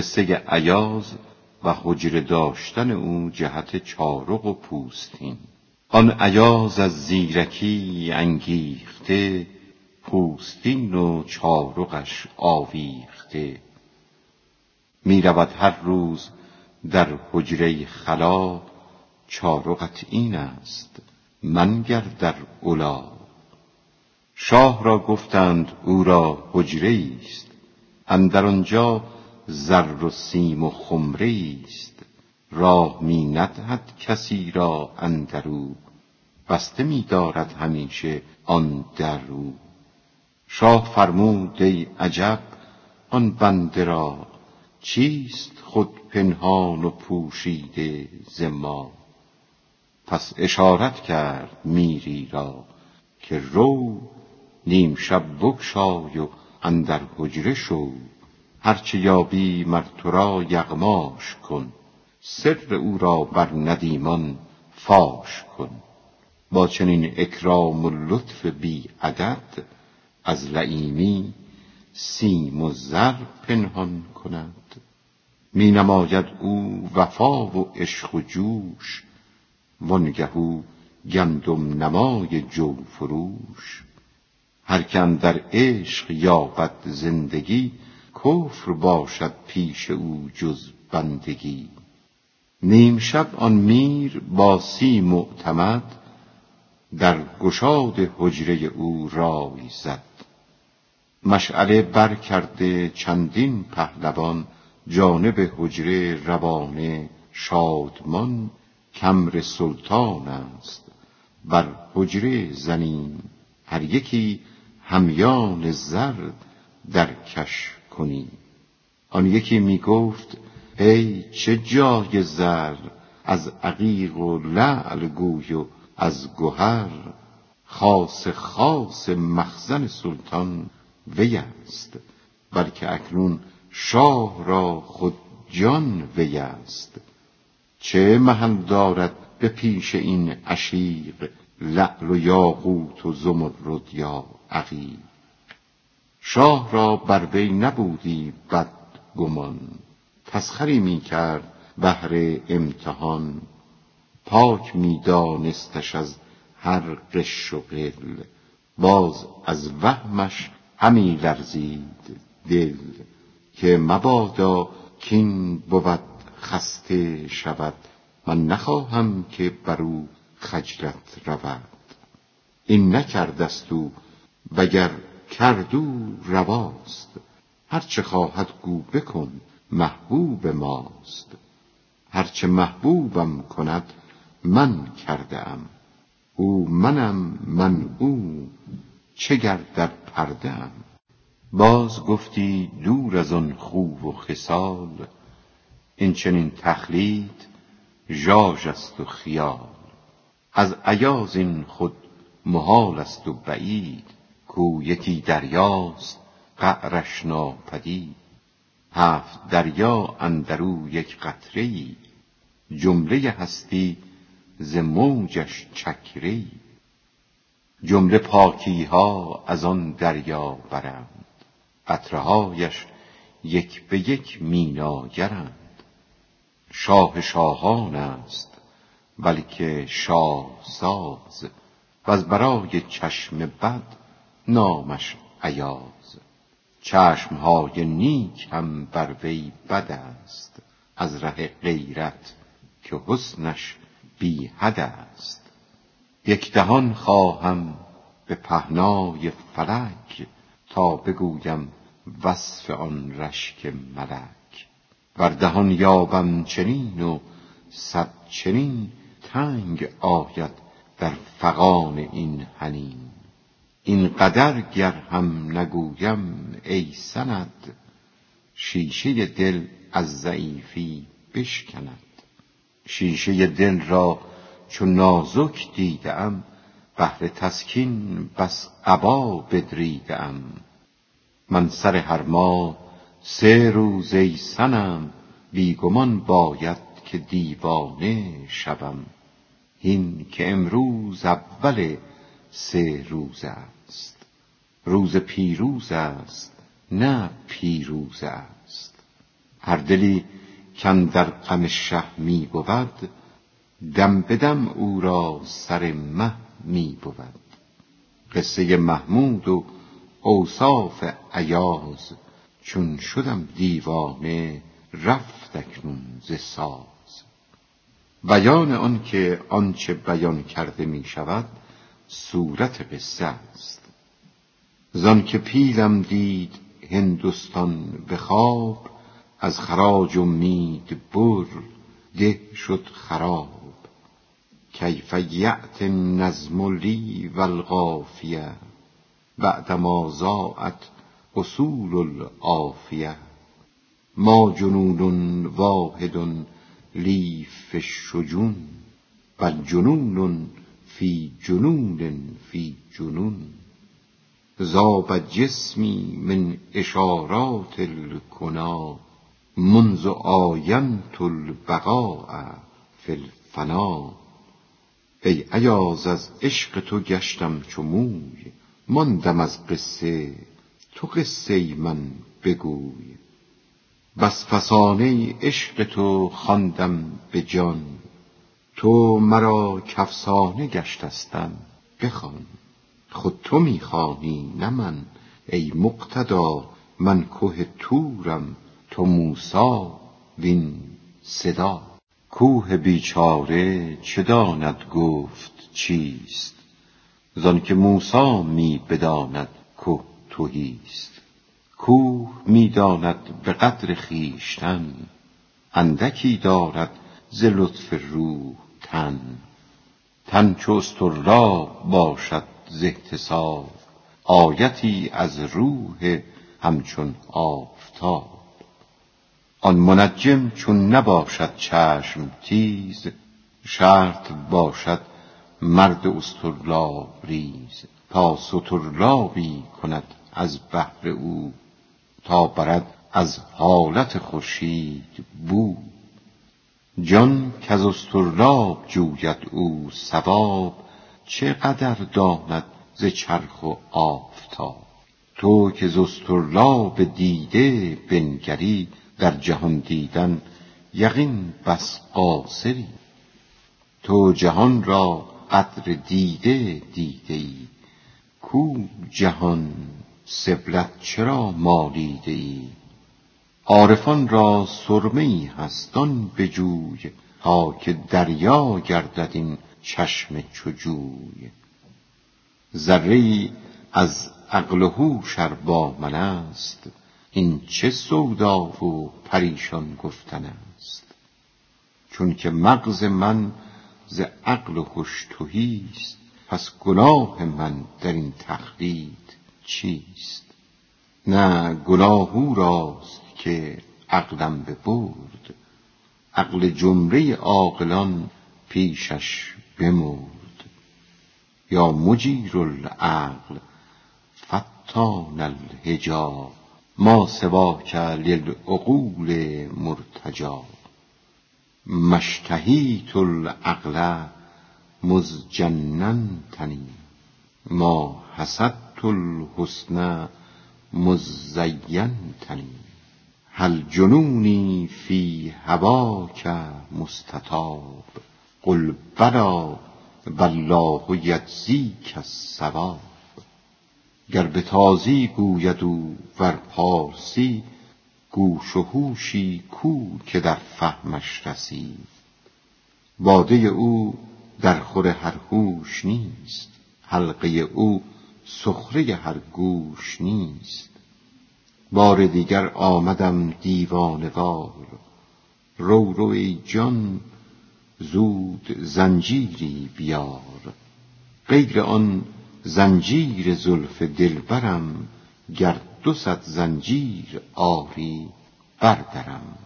قصه عیاز و حجره داشتن او جهت چارق و پوستین. آن عیاز از زیرکی انگیخته پوستین و چارقش آویخته. می رود هر روز در حجره خلا چارقت این است منگر در اولا شاه را گفتند او را حجره است. اندر آنجا زر و سیم و خمره است راه می ندهد کسی را اندرو بسته می دارد همیشه آن درو شاه فرمود ای عجب آن بنده را چیست خود پنهان و پوشیده ز ما؟ پس اشارت کرد میری را که رو نیم شب بگشای و اندر حجره شو. هرچه یابی مر را یغماش کن. سر او را بر ندیمان فاش کن. با چنین اکرام و لطف بی عدد از لییمی سیم و زر پنهان کند. می نماید او وفا و عشق و جوش وانگه او گندم نمای جو فروش. هر اندر عشق یابد زندگی کفر باشد پیش او جز بندگی. نیم شب آن میر با سی معتمد در گشاد حجره او رای زد. مشعله بر کرده چندین پهلوان جانب حجره روانه شادمان کمر سلطان است. بر حجره زنیم هر یکی همیان زر در کش کنیم آن یکی می گفت ای چه جای زر از عقیق و لعل گوی و از گهر خاص خاص مخزن سلطان وی است بلکه اکنون شاه را خود جان وی است. چه محل دارد به پیش این عشیق لعل و یاقوت و زمرد یا عقیق؟ شاه را بر وی نبودی بد گمان تسخری می کرد بهر امتحان. پاک می دانستش از هر غش و غل باز از وهمش همی لرزید دل. که مبادا کین بود خسته شود من نخواهم که بر او خجلت رود. این نکردست او وگر کرد او رواست. هر چه خواهد گو بکن محبوب ماست. هر چه محبوبم کند من کرده ام او منم من او چه گر در پرده ام باز گفتی دور از آن خو و خصال این چنین تخلیط ژاژ است و خیال. از ایاز این خود محال است و بعید. کو یکی دریاست قعرش ناپدید. هفت دریا اندرو یک قطره ای جمله هستی ز موجش چکره ای جمله پاکی ها از آن دریا برند. قطره هایش یک به یک میناگرند. شاه شاهان است بلکه شاه ساز وز برای چشم بد نامش ایاز. چشم های نیک هم بر وی بد است. از ره غیرت که حسنش بی حد است. یک دهان خواهم به پهنای فلک تا بگویم وصف آن رشک ملک. ور دهان یابم چنین و صد چنین تنگ آید در فغان این حنین. این قدر گر هم نگویم ای سند شیشه دل از ضعیفی بشکند. شیشه دل را چو نازک دیده ام بهر تسکین بس قبا بدریده ام من سر هر ماه سه روز ای صنم بی گمان باید که دیوانه شوم. هین که امروز اول سه روز است. روز پیروز است نه پیروز است. هر دلی کن در غم شه می بود دم بدم او را سر مه می بود. قصه محمود و اوصاف عیاز چون شدم دیوانه رفت اکنون ز ساز. بیان آن که آنچه بیان کرده می شود صورت قصه است. زان که پیلم دید هندوستان به خواب از خراج امید بر ده شد خراب. کیف یأت النظم لی و القافیه بعدما ضاعت اصول العافیه. ما جنون واحد لی فی الشجون بل جنون فی جنون فی جنون. ذاب جسمی من اشارات الکنا منذ آینت البقاء فی الفنا. ای ایاز از عشق تو گشتم چو موی ماندم از قصه تو قصه من بگوی. بس فسانه عشق تو خواندم به جان تو مرا کافسانه گشتستم بخوان. خود تو می خوانی نه من. ای مقتدا من که طورم تو موسی وین صدا. کوه بیچاره چه داند گفت چیست؟ زان که موسی می بداند که تهیست کوه می داند به قدر خویشتن اندکی دارد ز لطف روح تن تن چو اصطرلاب باشد ز آیتی از روح همچون آفتاب. آن منجم چون نباشد چشم تیز شرط باشد مرد اصطرلاب ریز تا سطرلابی کند از بهر او تا برد از حالت خورشید بو جان کز اصطرلاب جوید او ثواب چه قدر داند ز چرخ و آفتاب. تو که ز اصطرلاب دیده بنگری در جهان دیدن یقین بس قاصری تو جهان را قدر دیده دیده ای کو جهان سبلت چرا مالیده ای عارفان را سرمه ای هست آن بجوی تا که دریا گردد این چشم چو جوی. ذره از عقل و هوش با من است این چه سودا و پریشان گفتن است. چون که مغز من ز عقل و هش تهیست پس گناه من در این تقلید چیست؟ نه گناه او راست. که عقلم ببرد. عقل جمله عاقلان پیشش بمرد. یا مجیر العقل فتان الحجاب ما سواک للعقول مرتجا. ما اشتهیت العقل مذ جننتنی ما حسدت الحسن مذ زینتنی هل جنونی فی هواک مستطاب؟ قل بلی والله یجزیک الثواب. گر به تازی گوید او ور پارسی گوش و هوشی کو که در فهمش رسی باده او در خور هر هوش نیست حلقه او سخره هر گوش نیست. بار دیگر آمدم دیوانه وار رو رو ای جان زود زنجیری بیار. غیر آن زنجیر زلف دلبرم گر دو صد زنجیر آری بردرم.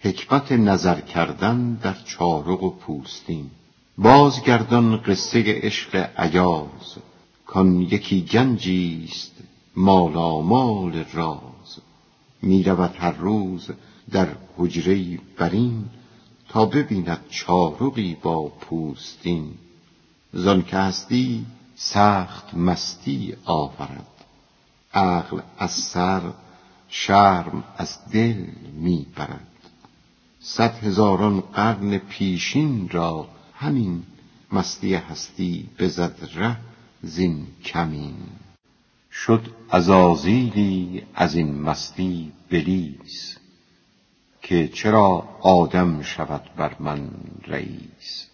حکمت نظر کردن در چارق و پوستین. بازگردان قصه عشق ایاز کان یکی گنجیست مالامال راز. می رود هر روز در حجره برین تا ببیند چارقی با پوستین. زان که هستی سخت مستی آورد. عقل از سر شرم از دل می برد صد هزاران قرن پیشین را همین مستی هستی بزد ره زین کمین. شد عزازیلی از این مستی بلیس که چرا آدم شود بر من رییس؟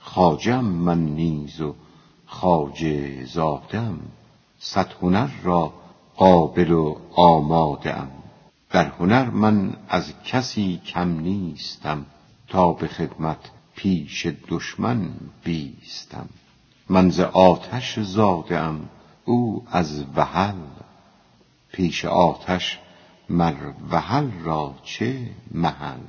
خواجه من نیز و خواجه زادم صد هنر را قابل و آماده ام در هنر من از کسی کم نیستم تا به خدمت پیش دشمن بیستم. من ز آتش زاده ام او از وحل پیش آتش مر وحل را چه محل؟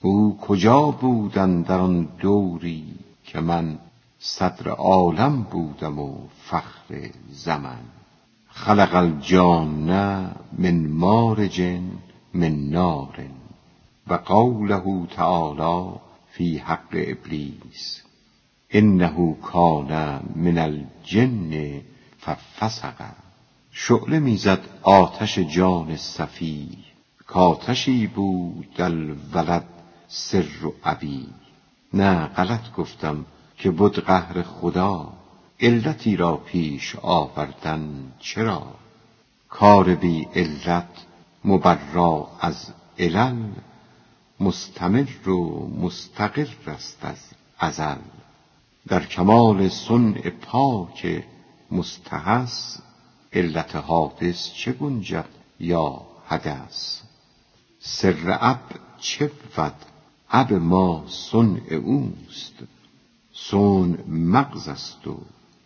او کجا بود اندر آن دوری که من صدر عالم بودم و فخر زمن؟ خلق الجان من مارج من نار و قوله تعالی فی حق ابلیس انه کان من الجن ففسق شعله می‌زد آتش جان صفی. کآتشی بود الولد سر ابی نه غلط گفتم که بد قهر خدا. علتی را پیش آوردن چرا؟ کار بی علت مبرا از علل. مستمر و مستقر است از ازل. در کمال صنع پاک مستحث علت حادث چه گنجد یا حدث؟ سر اب چه بود؟ اب ما صنع اوست. صنع مغز است و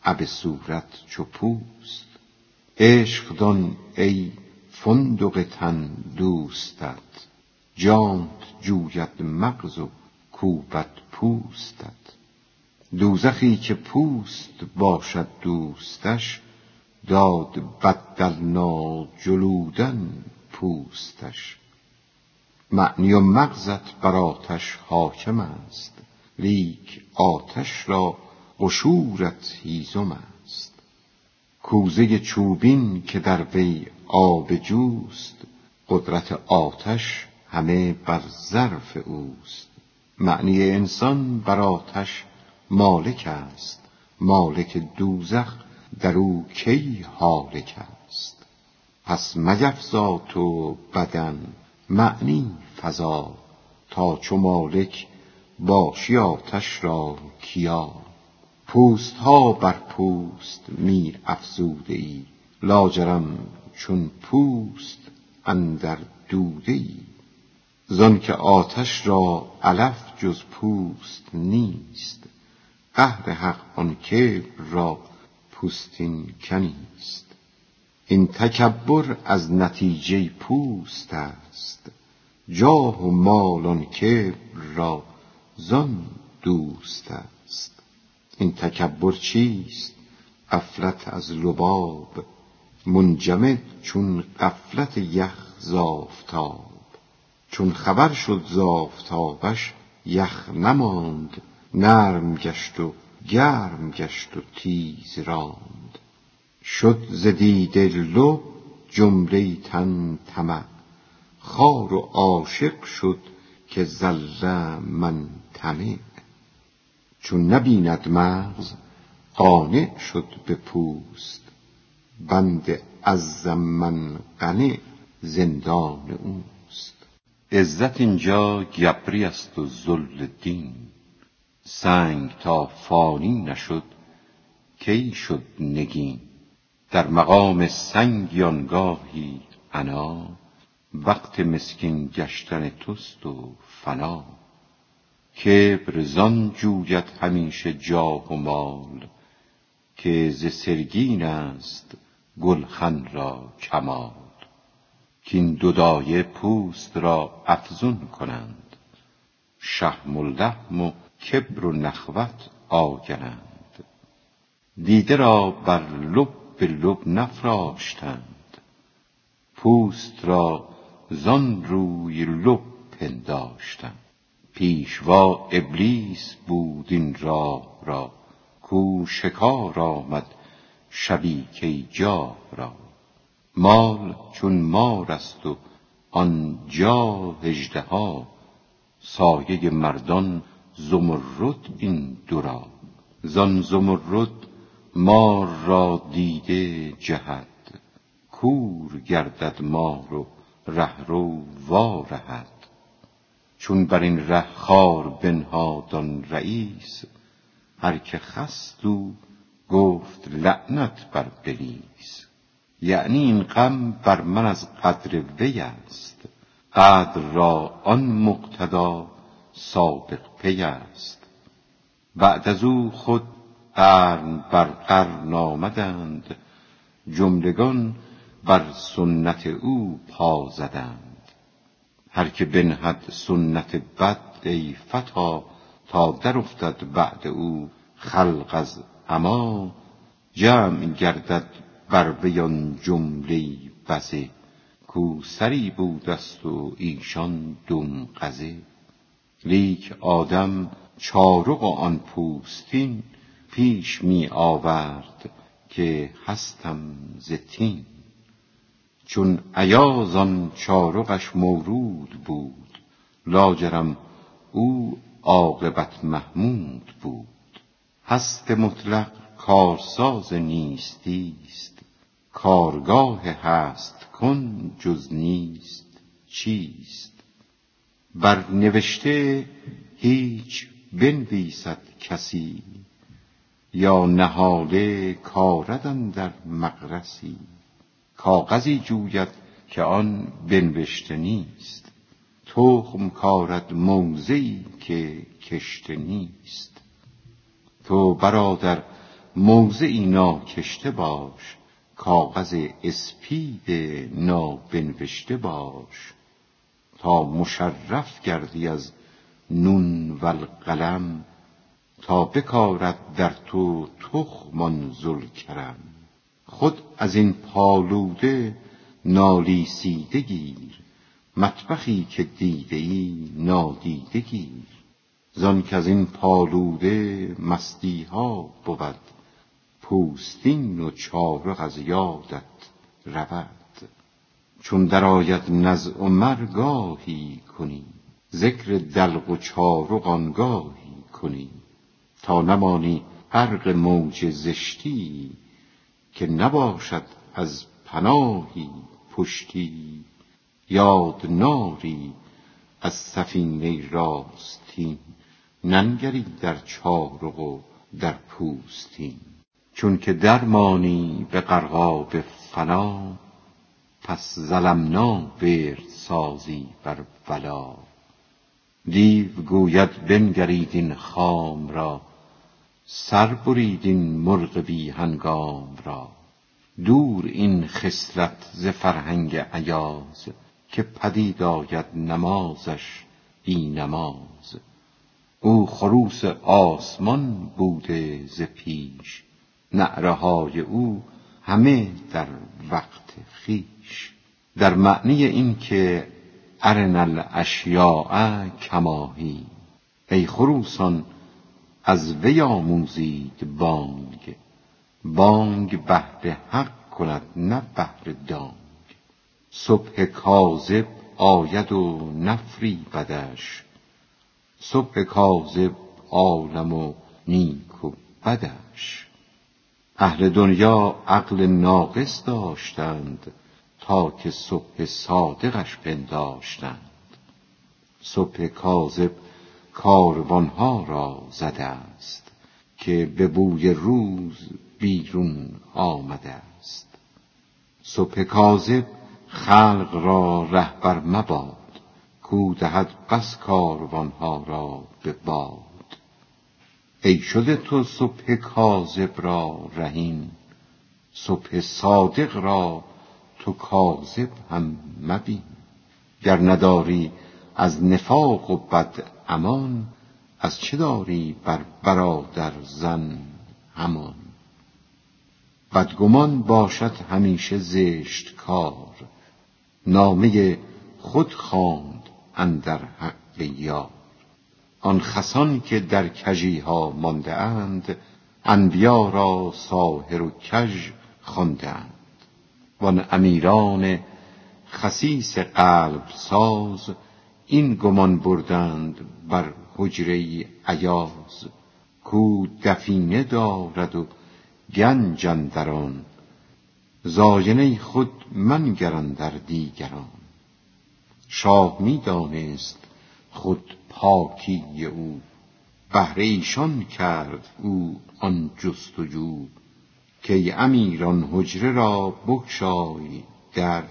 اب صورت چو پوست. عشق دان ای فندق تن دوستت. جانت جوید مغز و کوبد پوستت. دوزخی که پوست باشد دوستش داد بدلنا جلودا پوستش. معنی و مغزت بر آتش حاکم است لیک آتش را قشورت هیزم است. کوزه چوبین که در وی آب جوست قدرت آتش همه بر ظرف اوست. معنی انسان بر آتش مالک است. مالک دوزخ در او کی هالک است؟ پس میفزا تو بدن معنی فزا. تا چو مالک باشی آتش را کیا؟ پوست ها بر پوست می افزوده ای لاجرم چون پوست اندر دوده ای زانک آتش را علف جز پوست نیست قهر حق آن کبر را پوستین کنیست این تکبر از نتیجه پوست است. جاه و مال آن کبر را زان دوست است. این تکبر چیست؟ غفلت از لباب منجمد چون غفلت یخ ز آفتاب. چون خبر شد ز آفتابش یخ نماند. نرم گشت و گرم گشت و تیز راند. شد ز دیده لب جمله تن طمع. خوار و عاشق شد که ظل منطمع چون نبیند مغز قانع شد به پوست. بند عز من قنع زندان اوست. عزت اینجا گبری است و ذل دین. سنگ تا فانی نشد کی شد نگین؟ در مقام سنگی آنگاهی عنا وقت مسکین گشتن توست و فنا. کبر زان جوید همیشه جاه و مال که ز سرگین است گلخن را کمال. کاین دو دایه پوست را افزون کنند شهم و لحم و کبر و نخوت آگرند. دیده را بر لب لب نفراشتند. پوست را زان روی لب پنداشتند. پیشوا ابلیس بود این راه را. کو شکار آمد شبی کی جاه را. مال چون مار است و آن جا ها سایه مردان زمرد این دورا زان زمرد مار را دیده جهد. کور گردد مار و رهرو وارهد. چون بر این ره خار بنهاد آن رئیس هر که خست او گفت لعنت بر بلیس. یعنی این غم بر من از قدر وی است. قدر را آن مقتدا سابق پی است. بعد از او خود قرن بر قرن آمدند جملگان بر سنت او پا زدند. هر که بنهد سنت بد ای فتا تا در افتد بعد او خلق از اما جمع گردد بر بیان جمله بزه کو سری بودست و ایشان دون قزه لیک آدم چارق آن پوستین پیش می آورد که هستم ز تین. چون ایاز آن چارقش مورود بود لاجرم او عاقبت محمود بود. هست مطلق کارساز نیستیست کارگاه هست کن جز نیست چیست. بر نوشته هیچ بنویسد کسی یا نهاله کارد در مقرسی کاغذی جوید که آن بنوشته نیست. تخم کارد موضعی که کشته نیست. تو برادر موضعی ناکشته باش. کاغذ اسپید نابنوشته باش. تا مشرف گردی از نون و القلم تا بکارد در تو تخمان کرم خود از این پالوده نالیسیده گیر مطبخی که دیده ای نادیده گیر. زان که از این پالوده مستی ها بود پوستین و چارق از یادت رود. چون درآید نزع و مرگاهی کنی. ذکر دلق و چارق آنگاهی کنی. تا نمانی غرق موج زشتی که نباشد از پناهی پشتی. یاد ناری از سفینه راستین ننگری در چارق و در پوستین چون که درمانی به غرقاب فنا پس ظلمنا ورد سازی بر ولا. دیو گوید بنگرید این خام را سر برید این مرغ بی هنگام را. دور این خصلت ز فرهنگ ایاز که پدید آید نمازش بی نماز. او خروس آسمان بوده ز پیش نعره های او همه در وقت خیش. در معنی این که ارنا الاشیاء کماهی. ای خروسان از وی آموزید بانگ. بانگ بهر حق کند نه بهر دانگ. صبح کاذب آید و نفری بدش. صبح کاذب عالم و نیک و بدش. اهل دنیا عقل ناقص داشتند. تا که صبح صادقش پنداشتند. صبح کاذب کاروانها را زده است که به بوی روز بیرون آمده است. صبح کاذب خلق را رهبر مباد کو دهد بس کاروانها را به باد. ای شده تو صبح کاذب را رهین صبح صادق را تو کاذب هم مبین. گر نداری از نفاق و بد امان از چه داری بر برادر زن همان؟ بدگمان باشد همیشه زشت کار نامه خود خواند اندر حق یار. آن خسان که در کژی ها مانده اند انبیا را ساحر و کژ خوانده اند. وان امیران خسیس قلب ساز این گمان بردند بر حجره عیاز کو دفینه دارد و گنج اندران زاینه خود منگر در دیگران. شاه می دانست خود پاکی او. بهر ایشان کرد او آن جستجو. که امیران حجره را بگشای در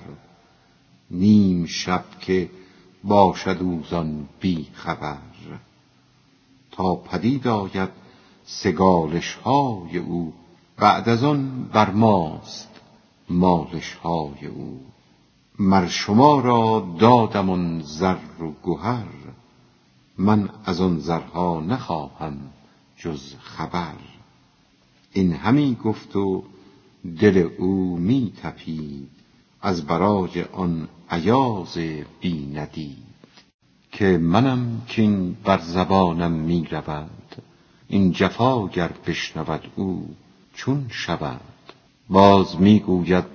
نیم شب که باشد او زان بی خبر. تا پدید آید سگالش های او بعد از آن بر ماست مالش های او. مر شما را دادم آن زر و گهر من از آن زرها نخواهم جز خبر. این همی گفت و دل او می تپید از برای آن عیاز بی ندید. که منم کین بر زبانم می رود این جفا گر بشنود او چون شود. باز می گوید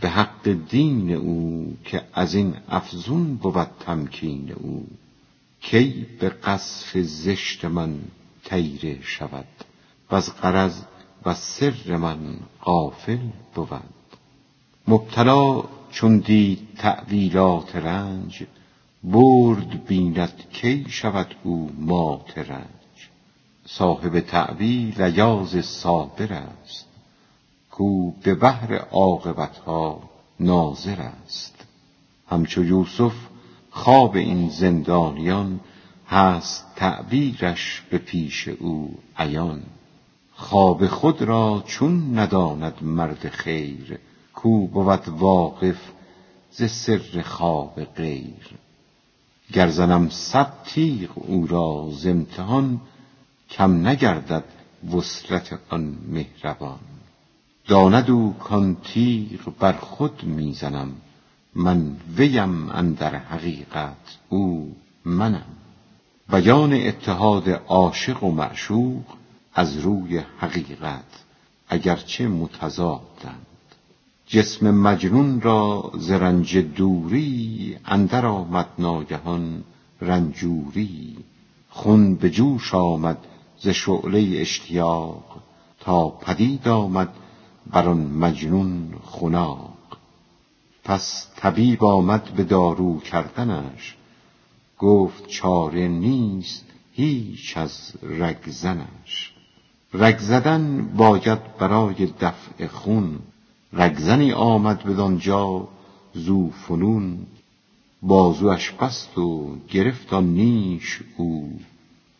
به حق دین او که از این افزون بود تمکین او. کی به قذف زشت من طیره شود. وز غرض و سر من غافل بود. مبتلا چون دید تأویلات رنج برد بیند کی شود او مات رنج. صاحب تأویل ایاز صابر است کو به بحر عاقبت ها ناظر است. همچو یوسف خواب این زندانیان هست تعبیرش به پیش او عیان. خواب خود را چون نداند مرد خیر کو بود واقف ز سر خواب غیر. گر زنم صد تیغ او را ز امتحان کم نگردد وصلت آن مهربان. داند او کان تیغ بر خود می زنم من ویم اندر حقیقت او منم. بیان اتحاد عاشق و معشوق از روی حقیقت اگرچه متضادند. جسم مجنون را ز رنج دوری اندر آمد ناگهان رنجوری. خون به جوش آمد ز شعله اشتیاق تا پدید آمد بر آن مجنون خناق. پس طبیب آمد به دارو کردنش گفت چاره نیست هیچ از رگزنش رگ زدن باید برای دفع خون. رگزنی آمد بدانجا زو فنون. بازوش بست و گرفت آن نیش او.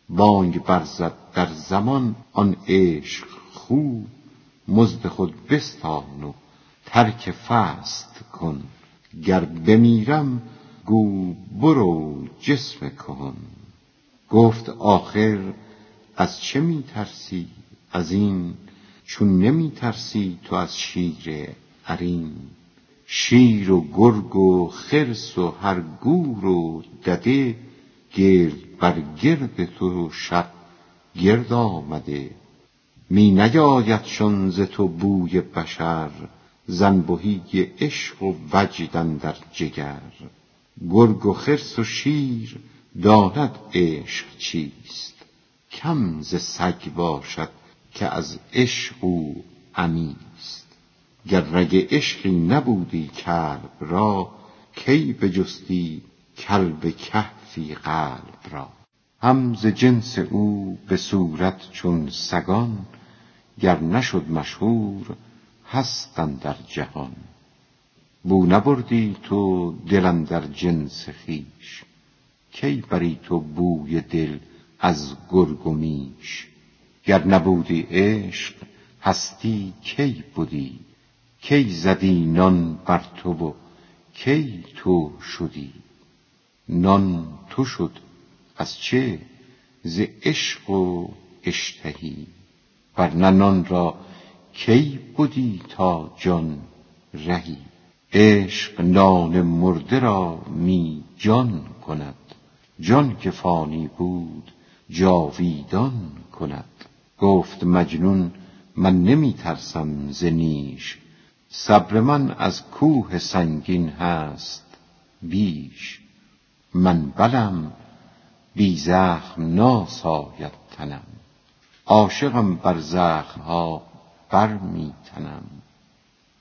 بانگ برزد در زمان آن عشق خو. مزد خود بستان و ترک فست کن. گر بمیرم گو برو جسم کهن گفت آخر از چه می ترسی از این چون نمی ترسی تو از شیر عرین شیر و گرگ و خرس و هر گور و دده گرد بر گرد تو شب گرد آمده. می نیایدشان ز تو بوی بشر ز انبهی عشق و وجد اندر جگر. گرگ و خرس و شیر داند عشق چیست؟ کم ز سگ باشد که از عشق او عمیست گر رگ عشقی نبودی کلب را کی بجستی کلب کهفی قلب را؟ هم ز جنس او به صورت چون سگان گر نشد مشهور هست اندر جهان. بو نبردی تو دل اندر جنس خویش کی بری تو بوی دل از گرگ و میش؟ گر نبودی عشق هستی کی بدی کی زدی نان بر تو و کی تو شدی؟ نان تو شد از چه ز عشق و اشتهی؟ نه نان را کی بدی تا جان رهی؟ عشق نان مرده را می جان کند جان که فانی بود جاویدان کند. گفت مجنون من نمی ترسم ز نیش صبر من از کوه سنگین هست بیش من بلم بی زخم ناساید تنم عاشقم بر زخم ها بر می تنم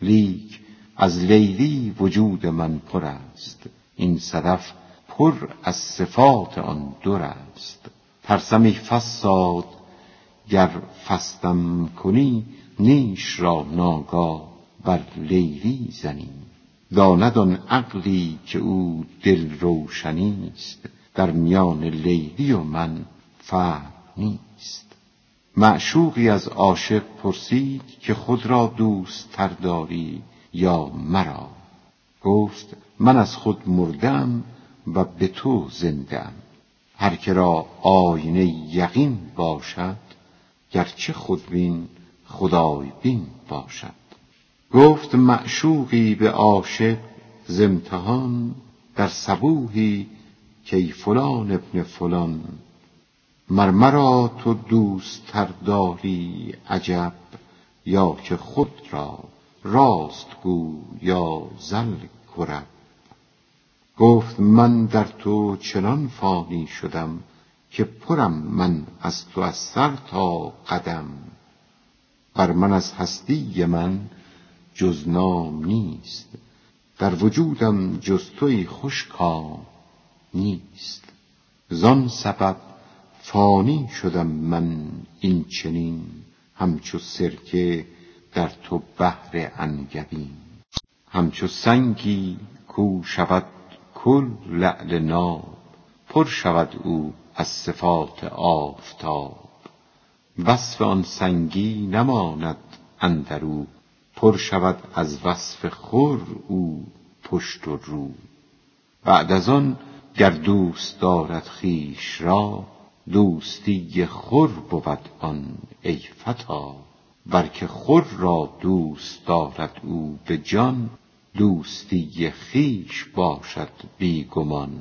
لیک از لیلی وجود من پر است این صدف پر از صفات آن در است ترسمی فساد گر فستم کنی نیش را ناگاه بر لیلی زنی. داند آن عقلی که او دل روشنی است. در میان لیلی و من فرق نیست. معشوقی از عاشق پرسید که خود را دوست تر داری یا مرا؟ گفت من از خود مردم و به تو زنده هر که را آینه یقین باشد گرچه خودبین خدای بین باشد. گفت معشوقی به عاشق زمتحان در صبوحی کی فلان ابن فلان. مر مرا تو دوست تر داری عجب یا که خود را راست گو یا زل کرب. گفت من در تو چنان فانی شدم که پرم من از تو از سر تا قدم. بر من از هستی من جز نام نیست. در وجودم جز توی خوش کام نیست. زان سبب فانی شدم من این چنین همچو سرکه در تو بحر انگبین. همچو سنگی کو شود کل لعل ناب پر شود او از صفات آفتاب. وصف آن سنگی نماند اندرو پر شود از وصف خور او پشت و رو. بعد از آن گر دوست دارد خویش را دوستی خور بود آن ای فتی ور که خور را دوست دارد او به جان دوستی خویش باشد بی گمان.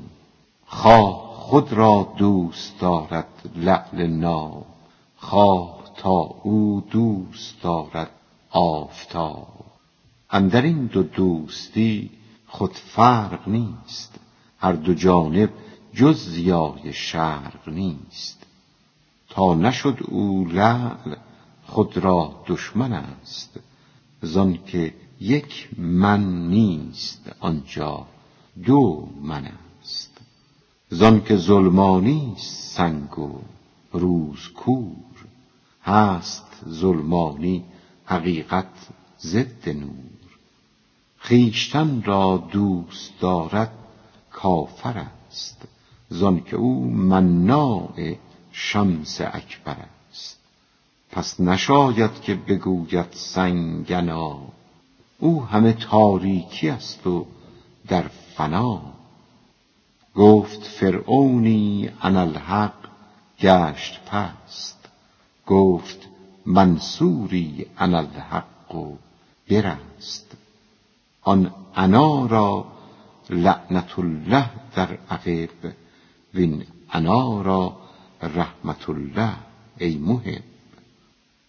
خواه خود را دوست دارد لعل ناب خواه تا او دوست دارد آفتاب. اندر این دو دوستی خود فرق نیست هر دو جانب جز ضیای شرق نیست. تا نشد او لعل خود را دشمن است زانکه یک من نیست آنجا دو من است. زانکه ظلمانی است سنگ و روز کور. هست ظلمانی حقیقت ضد نور. خویشتن را دوست دارد کافر است زانکه او مناع شمس اکبر است. پس نشاید که بگوید سنگنا او همه تاریکی است و در فنا. گفت فرعونی اناالحق گشت پست. گفت منصوری اناالحق و برست. آن انا را لعنت الله در عقب وین انا را رحمت الله ای محب.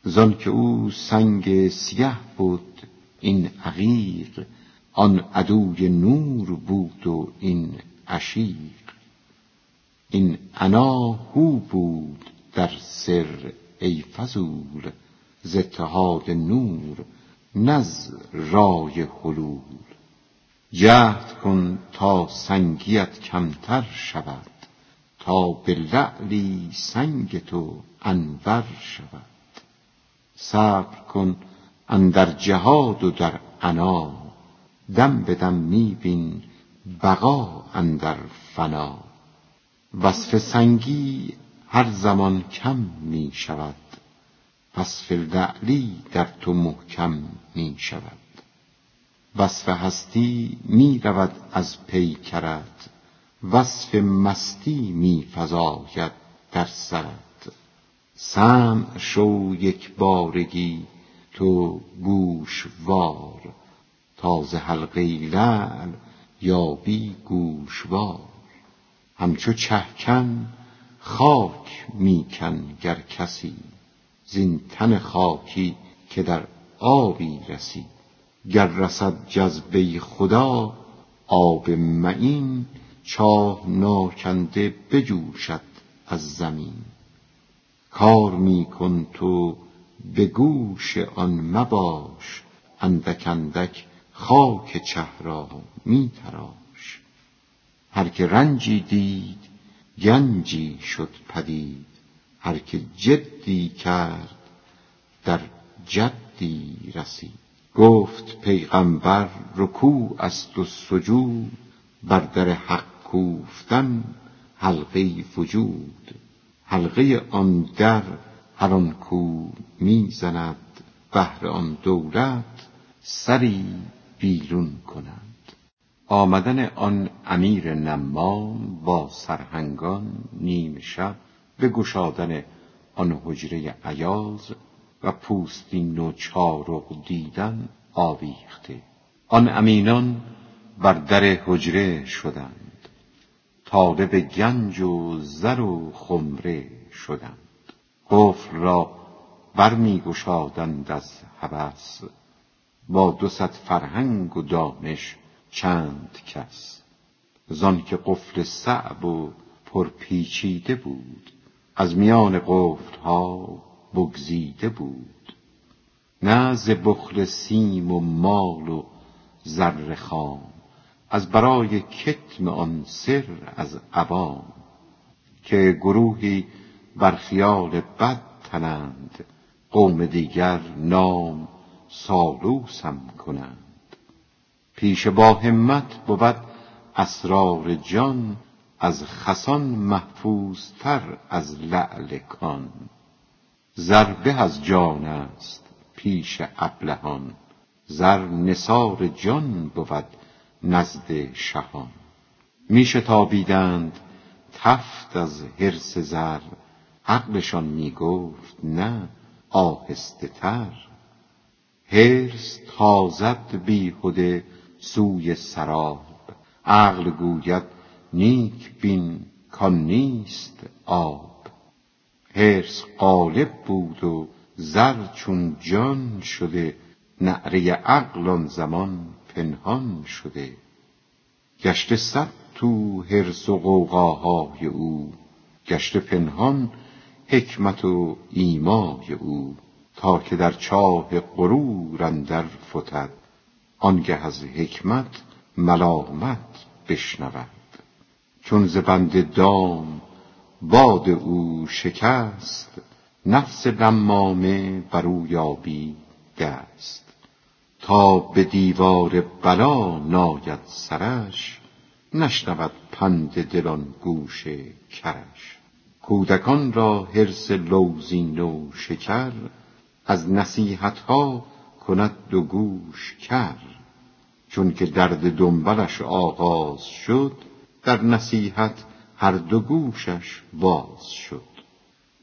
زانکه او سنگ سیه بود این عقیق آن عدوی نور بود و این عشیق. این انا هو بود در سر ای فضول ز اتحاد نور نه رای حلول. جهد کن تا سنگیت کمتر شود تا به لعلی سنگ تو انور شود. صبر کن اندر جهاد و در عنا دم به دم می بین بقا اندر فنا. وصف سنگی هر زمان کم می شود. وصف لعلی در تو محکم می شود. وصف هستی می رود از پیکرت. وصف مستی می فزاید در سرت. سمع شو یک بارگی تو گوشوار. تا ز حلقه لعل یابی گوشوار. همچو چهکن خاک می کن گر کسی زین تن خاکی که در آبی رسی. گر رسد جذبه خدا آب معین چاه ناکنده بجوشد از زمین. کار می کن تو به گوش آن مباش اندک اندک خاک چه را می تراش هر که رنجی دید گنجی شد پدید. هر که جدی کرد در جدی رسید. گفت پیغمبر رکوع است و سجود. بر در حق کوفتن حلقه وجود. حلقه آن در هر آن کو می زند بهر آن دولت سری بیرون کند آمدن آن امیر نمام با سرهنگان نیم شب به گشادن آن حجره عیاز و پوستین و چارق دیدن آویخته. آن امینان بر در حجره شدند. طالب گنج و زر و خمره شدند. قفل را برمی گشادند از هوس. با دو فرهنگ و دانش چند کس. زان که قفل صعب و پرپیچیده بود از میان قفل ها بگزیده بود. نه ز بخل سیم و مال و زر خام از برای کتم آن سر از عوام. که گروهی بر خیال بد تنند قوم دیگر نام سالوسم کنند. پیش با همت بود اسرار جان از خسان محفوظتر از لعل کان. زر به از جان است پیش ابلهان زر نثار جان بود نزد شهان. می شتابیدند تفت از حرص زر عقلشان می گفت نه آهسته تر. حرص تازد بیهده سوی سراب. عقل گوید نیک بین کان نیست آب. حرص غالب بود و زر چون جان شده نعره عقل آن زمان پنهان شده. گشته صد تو حرص و غوغاهای او گشته پنهان حکمت و ایمای او. تا که در چاه غرور اندر فتد آنگه از حکمت ملامت بشنود. چون ز بند دام باد او شکست نفس لمامه بر او یابی دست تا به دیوار بلا ناید سرش نشنود پند دل آن گوش کرش. کودکان را حرص لوزین و شکر از نصیحت ها کند دو گوش کر. چون که درد دنبلش آغاز شد در نصیحت هر دو گوشش باز شد.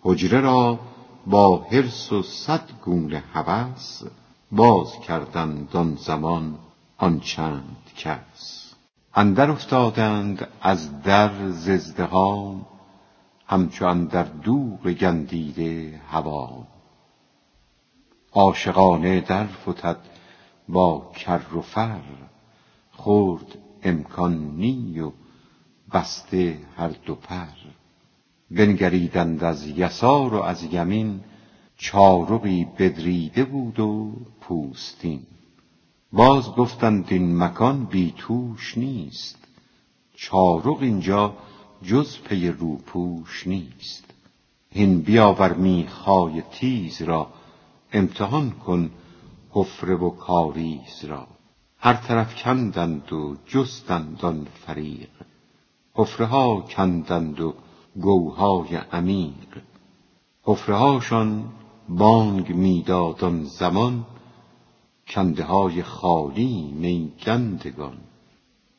حجره را با حرص و صد گونه هوس باز کردند آن زمان آن چند کس. اندر افتادند از در ز ازدحام همچو اندر دوغ گندیده هوا. عاشقانه در فتد با کر و فر. خرد امکان نی و بسته هر دو پر. بنگریدند از یسار و از یمین چارقی بدریده بود و پوستین. باز گفتند این مکان بی توش نیست چارق اینجا جز پی روپوش نیست. هین بیاور میخای تیز را امتحان کن حفره و کاریز را. هر طرف کندند و جستند آن فریق. حفره ها کندند و گوهای عمیق. حفره هاشان بانگ می‌داد زمان کنده های خالی میگندگان.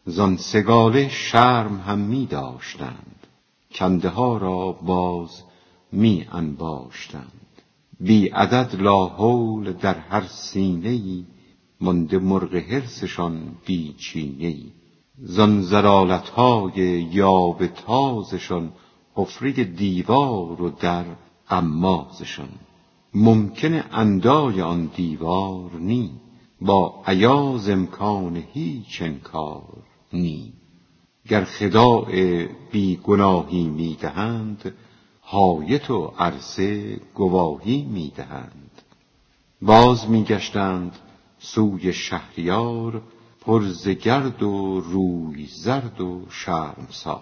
زان سگاله شرم هم می داشتند کنده ها را باز می انباشتند بی عدد لاحول در هر سینه ای مانده مرغ حرصشان بی چینه ای زان زلالت های یاوه تازشان حفره دیوار و در غمازشان ممکن اندای آن دیوار نی با ایاز امکان هیچ انکار نی. گر خداع بی گناهی می دهند حایط و عرصه گواهی می دهند باز می گشتند سوی شهریار پر ز گرد و روی زرد و شرمسار.